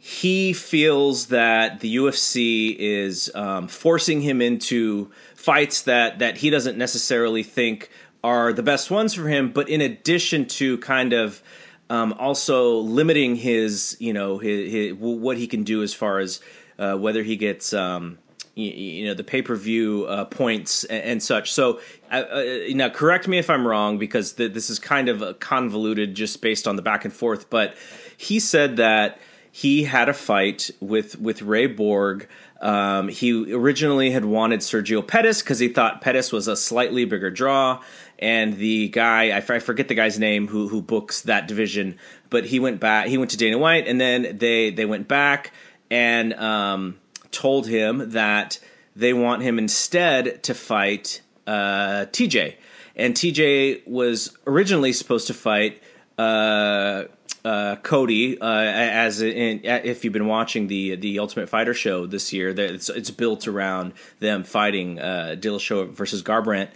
he feels that the UFC is um, forcing him into fights that, that he doesn't necessarily think are the best ones for him, but in addition to kind of um, also limiting his, you know, his, his, what he can do as far as uh, whether he gets. Um, you, know the pay per view uh, points and, and such. So uh, uh, now, correct me if I'm wrong because th- this is kind of convoluted just based on the back and forth. But he said that he had a fight with with Ray Borg. Um, he originally had wanted Sergio Pettis because he thought Pettis was a slightly bigger draw, and the guy I, forget the guy's name who who books that division, but he went back. He went to Dana White, and then they they went back and um, told him that they want him instead to fight uh, TJ, and TJ was originally supposed to fight uh, uh, Cody. Uh, as in, if you've been watching the the Ultimate Fighter show this year, that it's, it's built around them fighting uh, Dillashaw versus Garbrandt.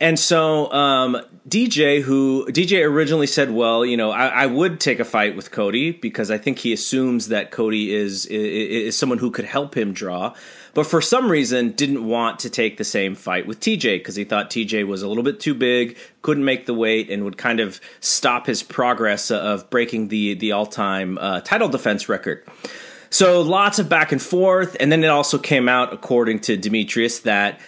And so um, DJ, who DJ originally said, well, you know, I, I, would take a fight with Cody because I think he assumes that Cody is, is is someone who could help him draw, but for some reason didn't want to take the same fight with TJ because he thought TJ was a little bit too big, couldn't make the weight, and would kind of stop his progress of breaking the the all time uh, title defense record. So lots of back and forth, and then it also came out, according to Demetrious, that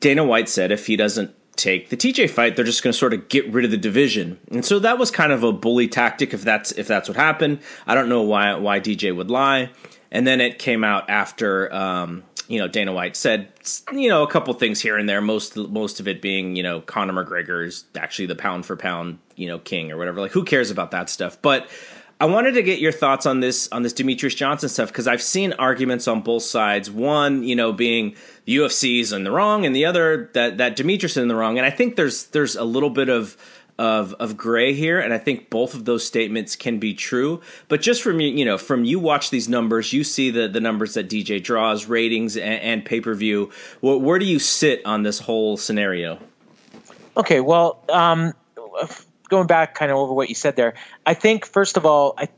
Dana White said if he doesn't take the TJ fight, they're just going to sort of get rid of the division. And so that was kind of a bully tactic if that's if that's what happened. I don't know why why DJ would lie. And then it came out after um, you know Dana White said you know a couple things here and there. Most most of it being you know Conor McGregor is actually the pound for pound you know king or whatever. Like who cares about that stuff? But I wanted to get your thoughts on this on this Demetrious Johnson stuff because I've seen arguments on both sides. One, you know, being the UFC's in the wrong, and the other that that Demetrious is in the wrong. And I think there's there's a little bit of of of gray here, and I think both of those statements can be true. But just from you, you know, from you watch these numbers, you see the the numbers that DJ draws, ratings, and, and pay per view. Where, where do you sit on this whole scenario? Okay, well, um, going back kind of over what you said there, I think first of all, I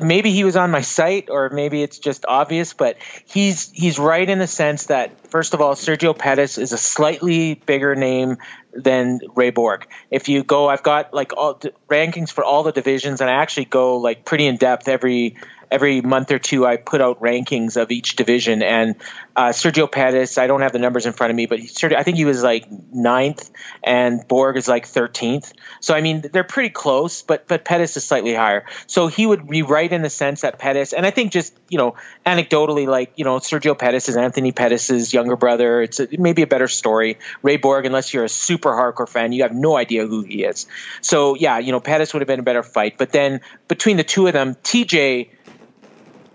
maybe he was on my site or maybe it's just obvious, but he's he's right in the sense that first of all, Sergio Pettis is a slightly bigger name than Ray Borg. If you go, I've got like all rankings for all the divisions, and I actually go like pretty in depth every every month or two I put out rankings of each division. And uh, Sergio Pettis, I don't have the numbers in front of me, but I think he was like ninth, and Borg is like thirteenth. So I mean they're pretty close, but but Pettis is slightly higher. So he would be right in the sense that Pettis, and I think just you know anecdotally, like you know Sergio Pettis is Anthony Pettis's younger brother. It's a, maybe a better story. Ray Borg, unless you're a super hardcore fan, you have no idea who he is. So yeah, you know Pettis would have been a better fight, but then between the two of them, TJ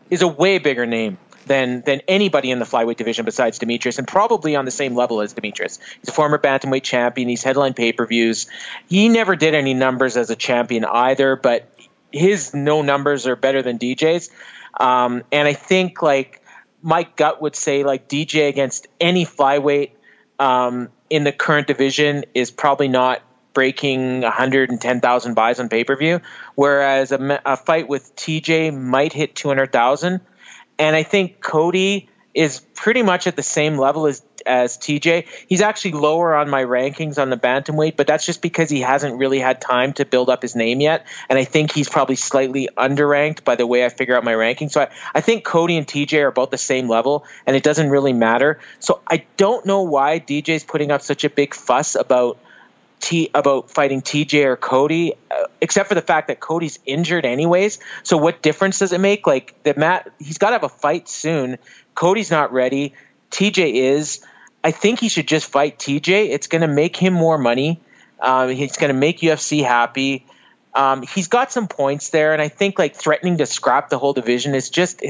is a way bigger name than than anybody in the flyweight division besides Demetrious, and probably on the same level as Demetrious. He's a former bantamweight champion. He's headline pay per views. He never did any numbers as a champion either, but his no numbers are better than DJ's. Um, and I think like my gut would say like DJ against any flyweight um, in the current division is probably not breaking 110,000 buys on pay per view, whereas a, a, fight with TJ might hit 200,000. And I think Cody is pretty much at the same level as as TJ. He's actually lower on my rankings on the bantamweight, but that's just because he hasn't really had time to build up his name yet. And I think he's probably slightly underranked by the way I figure out my ranking. So I, I think Cody and TJ are about the same level, and it doesn't really matter. So I don't know why DJ's putting up such a big fuss about T about fighting TJ or Cody, uh, except for the fact that Cody's injured anyways. So what difference does it make? Like the Matt, he's got to have a fight soon. Cody's not ready. TJ is. I think he should just fight TJ. It's going to make him more money. Um, he's going to make UFC happy. Um, he's got some points there, and I think like threatening to scrap the whole division is just.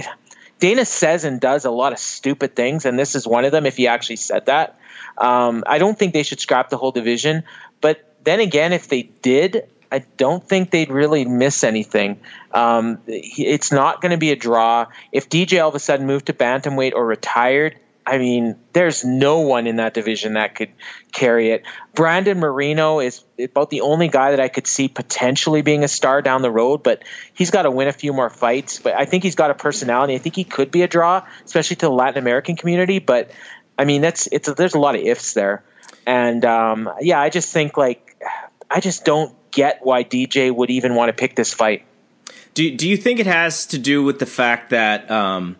Dana says and does a lot of stupid things, and this is one of them. If he actually said that, um, I don't think they should scrap the whole division. But then again, if they did, I don't think they'd really miss anything. Um, it's not going to be a draw. If DJ all of a sudden moved to bantamweight or retired, I mean, there's no one in that division that could carry it. Brandon Moreno is about the only guy that I could see potentially being a star down the road, but he's got to win a few more fights. But I think he's got a personality. I think he could be a draw, especially to the Latin American community. But I mean, that's it's there's a lot of ifs there. And um, yeah, I just think like I just don't get why DJ would even want to pick this fight. Do Do you think it has to do with the fact that um,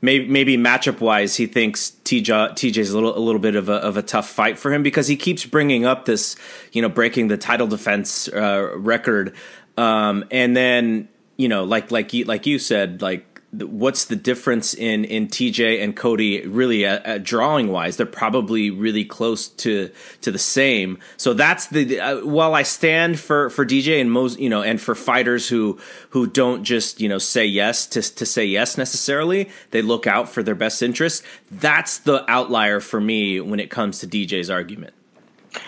maybe maybe matchup wise he thinks TJ TJ's a little a little bit of a of a tough fight for him because he keeps bringing up this you know breaking the title defense uh, record, um, and then you know like like you, like you said like what's the difference in in TJ and Cody really at, at drawing wise they're probably really close to to the same. So that's the uh, while I stand for for DJ and most you know and for fighters who who don't just you know say yes to to say yes necessarily they look out for their best interests that's the outlier for me when it comes to DJ's argument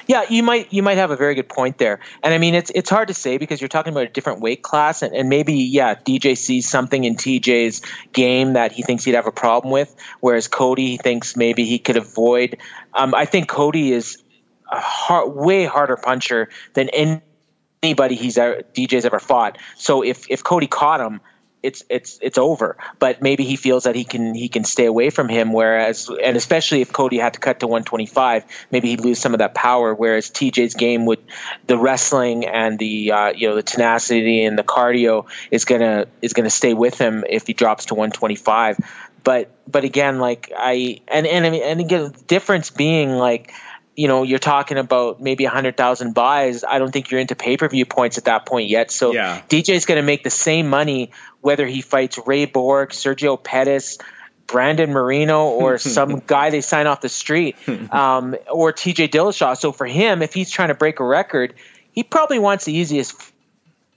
yeah, you might you might have a very good point there, and I mean it's it's hard to say because you're talking about a different weight class, and, and maybe yeah, DJ sees something in TJ's game that he thinks he'd have a problem with, whereas Cody thinks maybe he could avoid. Um, I think Cody is a hard, way harder puncher than anybody he's DJ's ever fought. So if if Cody caught him, it's it's it's over. But maybe he feels that he can he can stay away from him. Whereas, and especially if Cody had to cut to 125, maybe he'd lose some of that power. Whereas TJ's game with the wrestling and the uh, you know the tenacity and the cardio is gonna is gonna stay with him if he drops to 125. But but again, like I and and and again, the difference being like you know, you're talking about maybe 100,000 buys. I don't think you're into pay per view points at that point yet. So yeah. DJ's going to make the same money whether he fights Ray Borg, Sergio Pettis, Brandon Moreno, or <laughs> some guy they sign off the street, <laughs> um, or TJ Dillashaw. So for him, if he's trying to break a record, he probably wants the easiest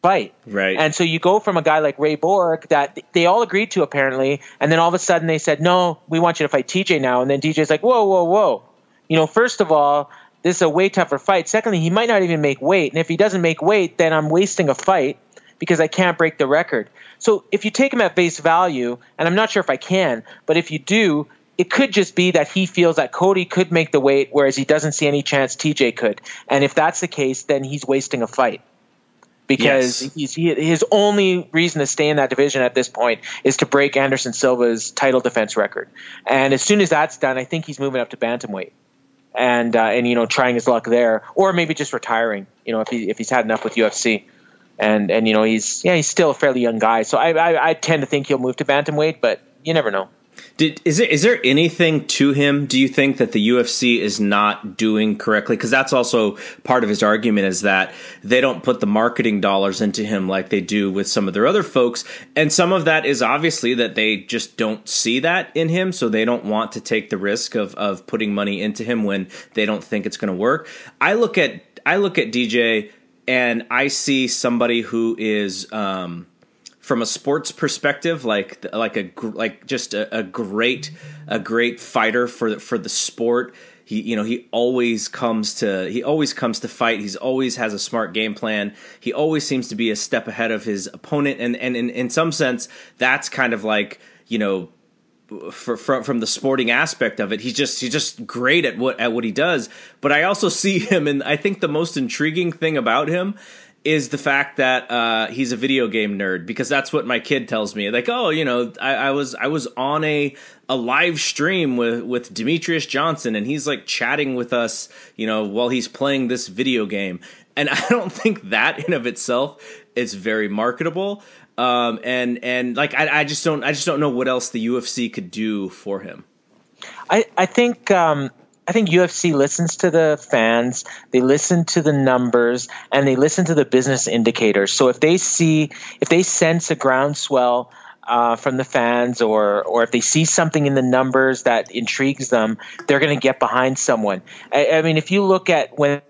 fight. Right. And so you go from a guy like Ray Borg that they all agreed to apparently, and then all of a sudden they said, no, we want you to fight TJ now. And then DJ's like, whoa, whoa, whoa you know, first of all, this is a way tougher fight. Secondly, he might not even make weight. And if he doesn't make weight, then I'm wasting a fight because I can't break the record. So if you take him at face value, and I'm not sure if I can, but if you do, it could just be that he feels that Cody could make the weight, whereas he doesn't see any chance TJ could. And if that's the case, then he's wasting a fight. Because Yes. he's, he, his only reason to stay in that division at this point is to break Anderson Silva's title defense record. And as soon as that's done, I think he's moving up to bantamweight and uh, and you know trying his luck there, or maybe just retiring. You know, if he if he's had enough with UFC, and and you know he's yeah he's still a fairly young guy, so I I, I tend to think he'll move to bantamweight, but you never know. Did is there is there anything to him? Do you think that the UFC is not doing correctly? Because that's also part of his argument is that they don't put the marketing dollars into him like they do with some of their other folks, and some of that is obviously that they just don't see that in him, so they don't want to take the risk of of putting money into him when they don't think it's going to work. I look at I look at DJ and I see somebody who is. Um, from a sports perspective, like like a like just a, a great a great fighter for the, for the sport. He you know he always comes to he always comes to fight. He's always has a smart game plan. He always seems to be a step ahead of his opponent, and and in, in some sense that's kind of like you know for, from from the sporting aspect of it, he's just he's just great at what at what he does. But I also see him, and I think the most intriguing thing about him is the fact that uh, he's a video game nerd because that's what my kid tells me. Like, oh, you know, I, I was I was on a a live stream with with Demetrious Johnson, and he's like chatting with us, you know, while he's playing this video game. And <laughs> I don't think that in of itself is very marketable. Um, and and like I, I just don't I just don't know what else the UFC could do for him. I I think. Um, I think UFC listens to the fans, they listen to the numbers, and they listen to the business indicators. So if they see, if they sense a groundswell uh, from the fans, or or if they see something in the numbers that intrigues them, they're going to get behind someone. I, I mean, if you look at when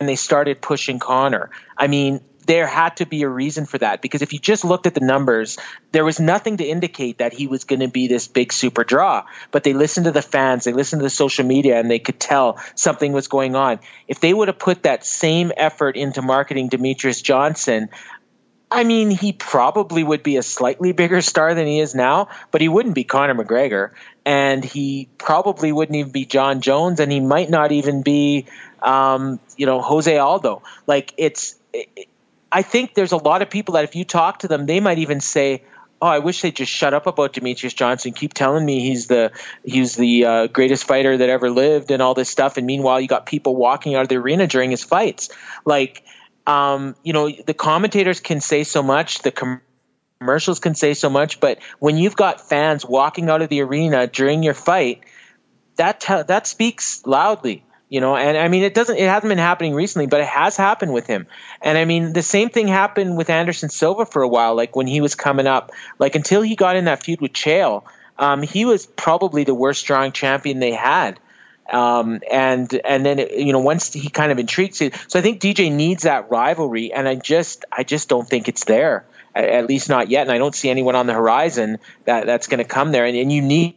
they started pushing Conor, I mean, there had to be a reason for that because if you just looked at the numbers, there was nothing to indicate that he was going to be this big super draw. But they listened to the fans, they listened to the social media, and they could tell something was going on. If they would have put that same effort into marketing Demetrious Johnson, I mean, he probably would be a slightly bigger star than he is now, but he wouldn't be Conor McGregor, and he probably wouldn't even be Jon Jones, and he might not even be, um, you know, Jose Aldo. Like it's. It, I think there's a lot of people that if you talk to them, they might even say, "Oh, I wish they'd just shut up about Demetrious Johnson. Keep telling me he's the he's the uh, greatest fighter that ever lived and all this stuff." And meanwhile, you got people walking out of the arena during his fights. Like, um, you know, the commentators can say so much, the com- commercials can say so much, but when you've got fans walking out of the arena during your fight, that te- that speaks loudly you know and i mean it doesn't it hasn't been happening recently but it has happened with him. And i mean the same thing happened with anderson silva for a while like when he was coming up like until he got in that feud with chael um, he was probably the worst drawing champion they had. Um, and and then it, you know once he kind of intrigues you so i think dj needs that rivalry and i just i just don't think it's there at, at least not yet and i don't see anyone on the horizon that that's going to come there and, and you need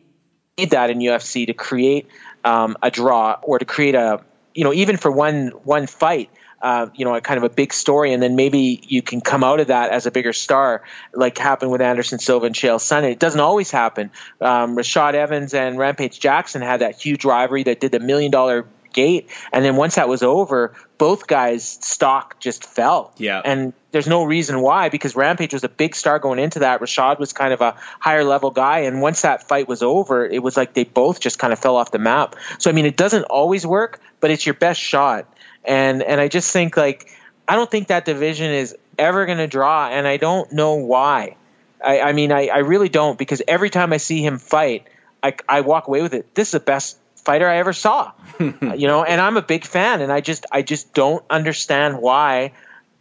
need that in ufc to create um, a draw or to create a you know even for one one fight uh, you know a kind of a big story. And then maybe you can come out of that as a bigger star like happened with Anderson Silva and Chael Sonnen. It doesn't always happen. Um, Rashad Evans and Rampage Jackson had that huge rivalry that did the million dollar gate. And then once that was over, both guys' stock just fell. Yeah. And there's no reason why because Rampage was a big star going into that. Rashad was kind of a higher level guy. And once that fight was over, it was like they both just kind of fell off the map. So, I mean, it doesn't always work, but it's your best shot. And, and I just think like, I don't think that division is ever going to draw. And I don't know why. I, I mean, I, I really don't because every time I see him fight, I, I walk away with it. This is the best fighter I ever saw, <laughs> you know, and I'm a big fan, and I just I just don't understand why,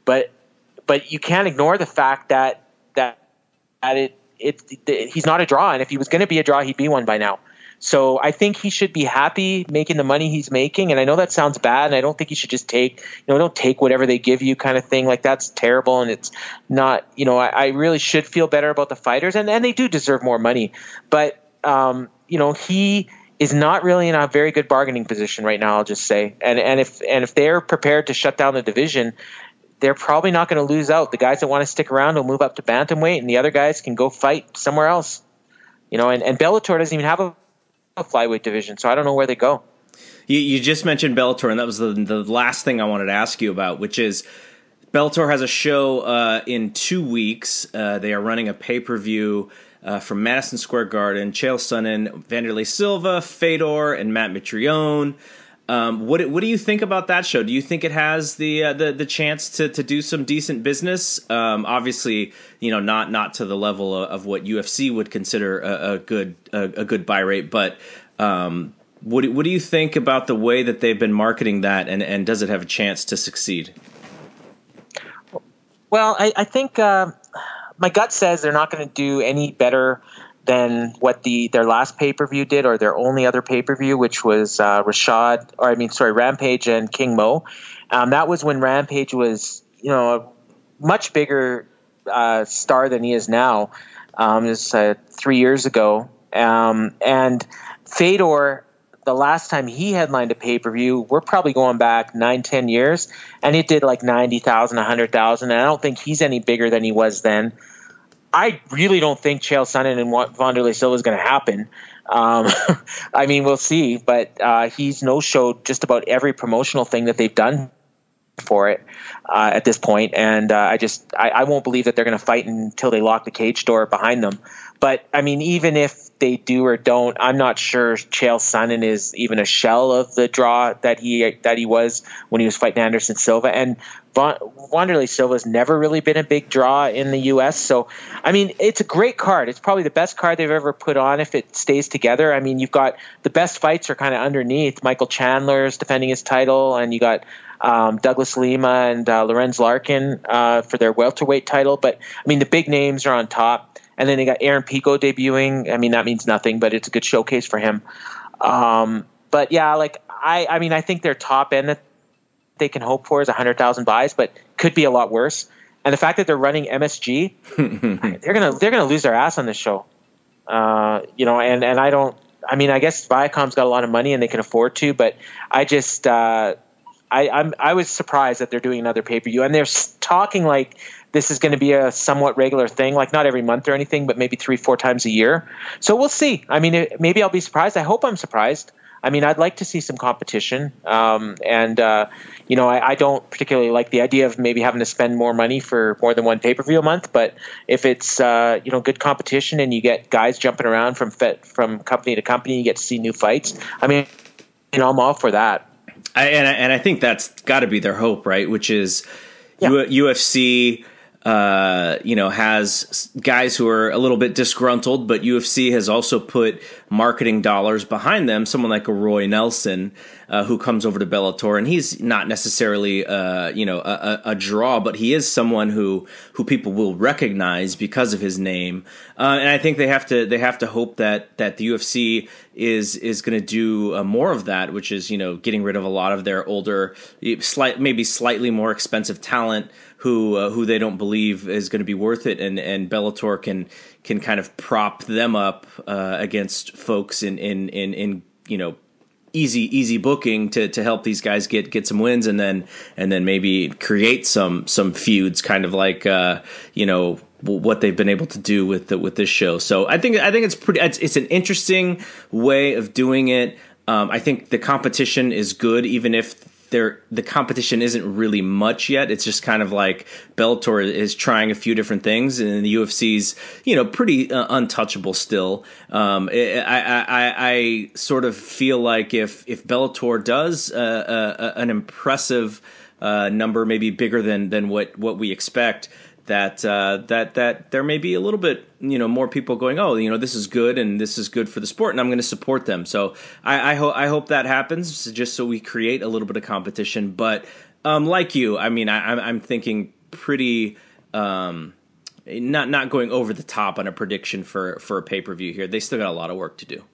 but but you can't ignore the fact that that that it it, it he's not a draw, and if he was going to be a draw, he'd be one by now. So I think he should be happy making the money he's making, and I know that sounds bad, and I don't think he should just take you know don't take whatever they give you kind of thing. Like that's terrible, and it's not you know I, I really should feel better about the fighters, and and they do deserve more money, but um, you know he is not really in a very good bargaining position right now. I'll just say, and and if and if they're prepared to shut down the division, they're probably not going to lose out. The guys that want to stick around will move up to bantamweight, and the other guys can go fight somewhere else. You know, and, and Bellator doesn't even have a, a flyweight division, so I don't know where they go. You, you just mentioned Bellator, and that was the the last thing I wanted to ask you about, which is Bellator has a show uh, in two weeks. Uh, they are running a pay per view uh, from Madison Square Garden. Chael Sonnen, Wanderlei Silva, Fedor, and Matt Mitrione. Um, what what do you think about that show? Do you think it has the uh, the the chance to to do some decent business? Um, obviously, you know, not not to the level of, of what UFC would consider a, a good a, a, good buy rate, but um, what what do you think about the way that they've been marketing that, and and does it have a chance to succeed? Well, I, I think uh, my gut says they're not going to do any better than what the their last pay per view did, or their only other pay per view, which was uh, Rashad, or I mean, sorry, Rampage and King Mo. Um, that was when Rampage was, you know, a much bigger uh, star than he is now. Um, it was uh, three years ago, um, and Fedor. The last time he headlined a pay per view, we're probably going back nine, ten years, and it did like ninety thousand, a hundred thousand. And I don't think he's any bigger than he was then. I really don't think Chael Sonnen and Wanderlei Silva is going to happen. Um, <laughs> I mean, we'll see, but uh, he's no showed just about every promotional thing that they've done for it uh, at this point, and uh, I just I, I, won't believe that they're going to fight until they lock the cage door behind them. But I mean, even if they do or don't, I'm not sure Chael Sonnen is even a shell of the draw that he that he was when he was fighting Anderson Silva. And Wanderlei Silva's never really been a big draw in the U.S. So, I mean, it's a great card. It's probably the best card they've ever put on if it stays together. I mean, you've got the best fights are kind of underneath. Michael Chandler's defending his title, and you got um, Douglas Lima and uh, Lorenz Larkin uh, for their welterweight title. But I mean, the big names are on top. And then they got Aaron Pico debuting. I mean, that means nothing, but it's a good showcase for him. Um, but yeah, like I, I mean, I think their top end that they can hope for is hundred thousand buys, but could be a lot worse. And the fact that they're running MSG, <laughs> they're gonna they're gonna lose their ass on this show. Uh, you know, and and I don't. I mean, I guess Viacom's got a lot of money and they can afford to, but I just. Uh, I, I'm I was surprised that they're doing another pay per view, and they're talking like this is going to be a somewhat regular thing, like not every month or anything, but maybe three, four times a year. So we'll see. I mean, it, maybe I'll be surprised. I hope I'm surprised. I mean, I'd like to see some competition, um, and uh, you know, I, I, don't particularly like the idea of maybe having to spend more money for more than one pay per view a month. But if it's uh, you know good competition and you get guys jumping around from from company to company, you get to see new fights. I mean, you know, I'm all for that. I, and, I, and I think that's got to be their hope, right? Which is yeah. UFC uh, you know, has guys who are a little bit disgruntled, but UFC has also put marketing dollars behind them. Someone like a Roy Nelson, uh, who comes over to Bellator, and he's not necessarily, uh, you know, a, a, draw, but he is someone who who people will recognize because of his name. Uh, and I think they have to they have to hope that that the UFC is is going to do uh, more of that, which is you know getting rid of a lot of their older, slight maybe slightly more expensive talent who uh, who they don't believe is going to be worth it, and and Bellator can can kind of prop them up uh, against folks in in in in you know easy easy booking to to help these guys get get some wins and then and then maybe create some some feuds kind of like uh you know what they've been able to do with the, with this show. So i think i think it's pretty it's, it's an interesting way of doing it. Um, I think the competition is good, even if there the competition isn't really much yet. It's just kind of like Bellator is trying a few different things, and the UFC's you know pretty uh, untouchable still. Um, I, I, I, I sort of feel like if if Bellator does uh, uh, an impressive uh, number, maybe bigger than than what what we expect that uh, that that there may be a little bit you know more people going oh you know this is good and this is good for the sport and I'm going to support them. So I, I hope I hope that happens just so we create a little bit of competition. But um, like you I mean I, I'm thinking pretty um, not not going over the top on a prediction for for a pay per view here. They still got a lot of work to do.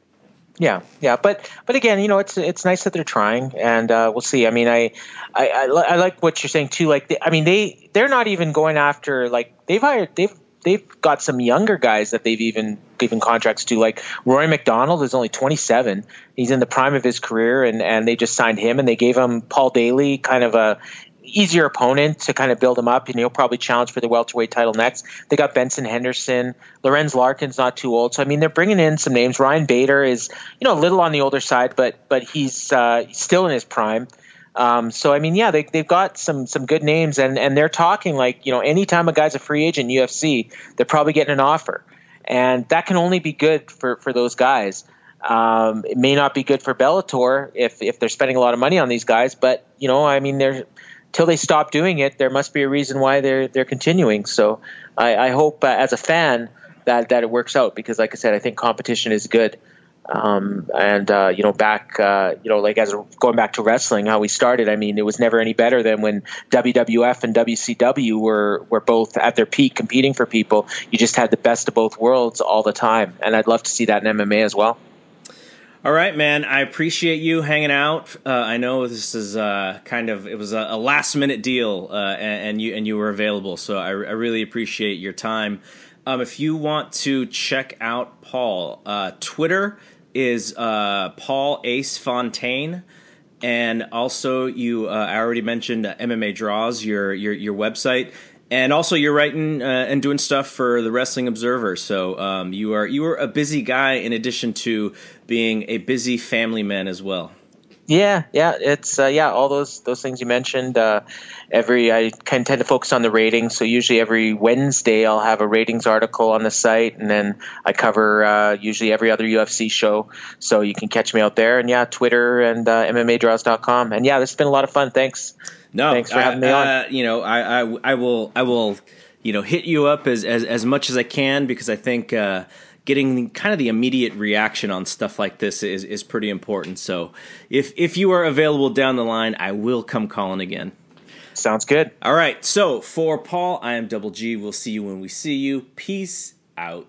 Yeah, yeah, but but again, you know, it's it's nice that they're trying, and uh, we'll see. I mean, I, I I, I like what you're saying too. Like, they, I mean, they they're not even going after like they've hired they've they've got some younger guys that they've even given contracts to. Like Rory MacDonald is only 27; he's in the prime of his career, and and they just signed him, and they gave him Paul Daley, kind of a easier opponent to kind of build him up, and he'll probably challenge for the welterweight title next. They got Benson Henderson, Lorenz Larkin's not too old, so I mean they're bringing in some names. Ryan Bader is you know a little on the older side, but but he's uh, still in his prime. Um, so I mean, yeah, they they've got some some good names, and and they're talking like you know anytime a guy's a free agent UFC, they're probably getting an offer, and that can only be good for for those guys. Um, it may not be good for Bellator if if they're spending a lot of money on these guys, but you know, I mean, they're till they stop doing it, there must be a reason why they're they're continuing. So I, I hope uh, as a fan that that it works out because, like I said, I think competition is good. Um, and uh, you know, back uh, you know, like as going back to wrestling, how we started. I mean, it was never any better than when WWF and WCW were were both at their peak, competing for people. You just had the best of both worlds all the time, and I'd love to see that in MMA as well. All right, man. I appreciate you hanging out. Uh, I know this is uh, kind of it was a, a last minute deal, uh, and, and, you and you were available, so I, I really appreciate your time. Um, if you want to check out Paul, uh, Twitter is uh, Paul Ace Fontaine, and also you uh, I already mentioned MMA Draws, your your your website and also you're writing uh, and doing stuff for the Wrestling Observer. So um, you are you are a busy guy in addition to being a busy family man as well. Yeah, yeah, it's uh, yeah, all those those things you mentioned. Uh, every I kind of tend to focus on the ratings, so usually every Wednesday I'll have a ratings article on the site, and then I cover uh, usually every other UFC show. So you can catch me out there, and yeah, Twitter and uh, MMADraws.com. And yeah, this has been a lot of fun. Thanks. No, thanks for having I, me on. Uh, you know, I, I, I will, I will, you know, hit you up as as, as much as I can because I think uh, getting kind of the immediate reaction on stuff like this is is pretty important. So if if you are available down the line, I will come calling again. Sounds good. All right. So for Paul, I am Double G. We'll see you when we see you. Peace out.